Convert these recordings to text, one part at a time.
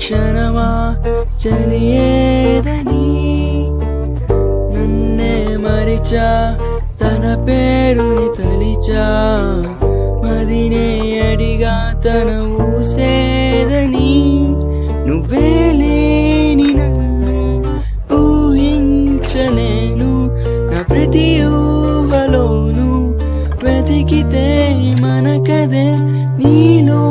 క్షణమా చలియేదని నన్నే మరిచా తన పేరుని తలిచా మదినే అడిగా తన ఊసేదని నువ్వే లేని నన్ను ఊహించలేను నా ప్రతి ఊహలోను వెతికితే మనకదే నీలో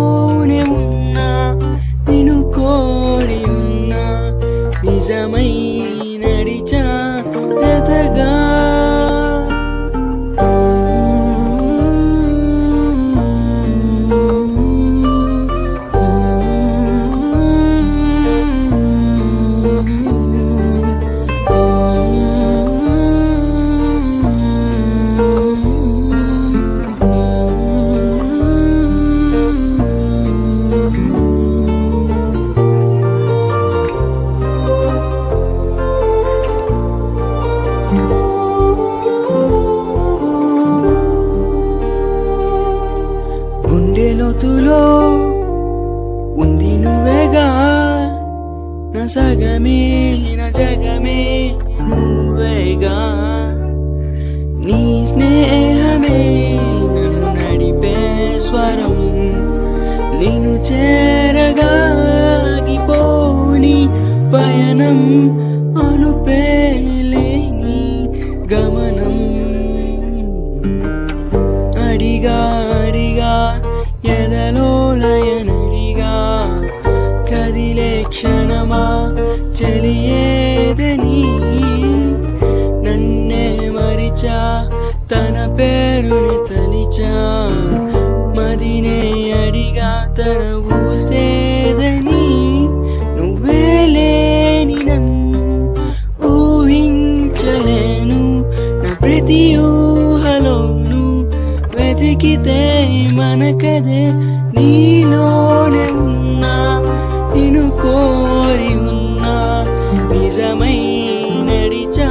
గుండె లోతులో ఉంది నువ్వేగా నా సగమే నా జగమే నువ్వేగా నీ స్నేహమే నన్ను నడిపే స్వరం నేను చేరగా ఆగిపోని పయనం. గమనం అడిగా అడిగా ఎదలో లయనడిగా కదిలే క్షణమా చెలియేదని నన్నే మరిచా తన పేరుని తలిచా మదినే అడిగా తన ఊసేదని ప్రతి ఊహలోను వెతికితే మనకదే నీలోనే ఉన్నా నిన్ను కోరి ఉన్నా నిజమై నడిచా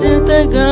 జతగా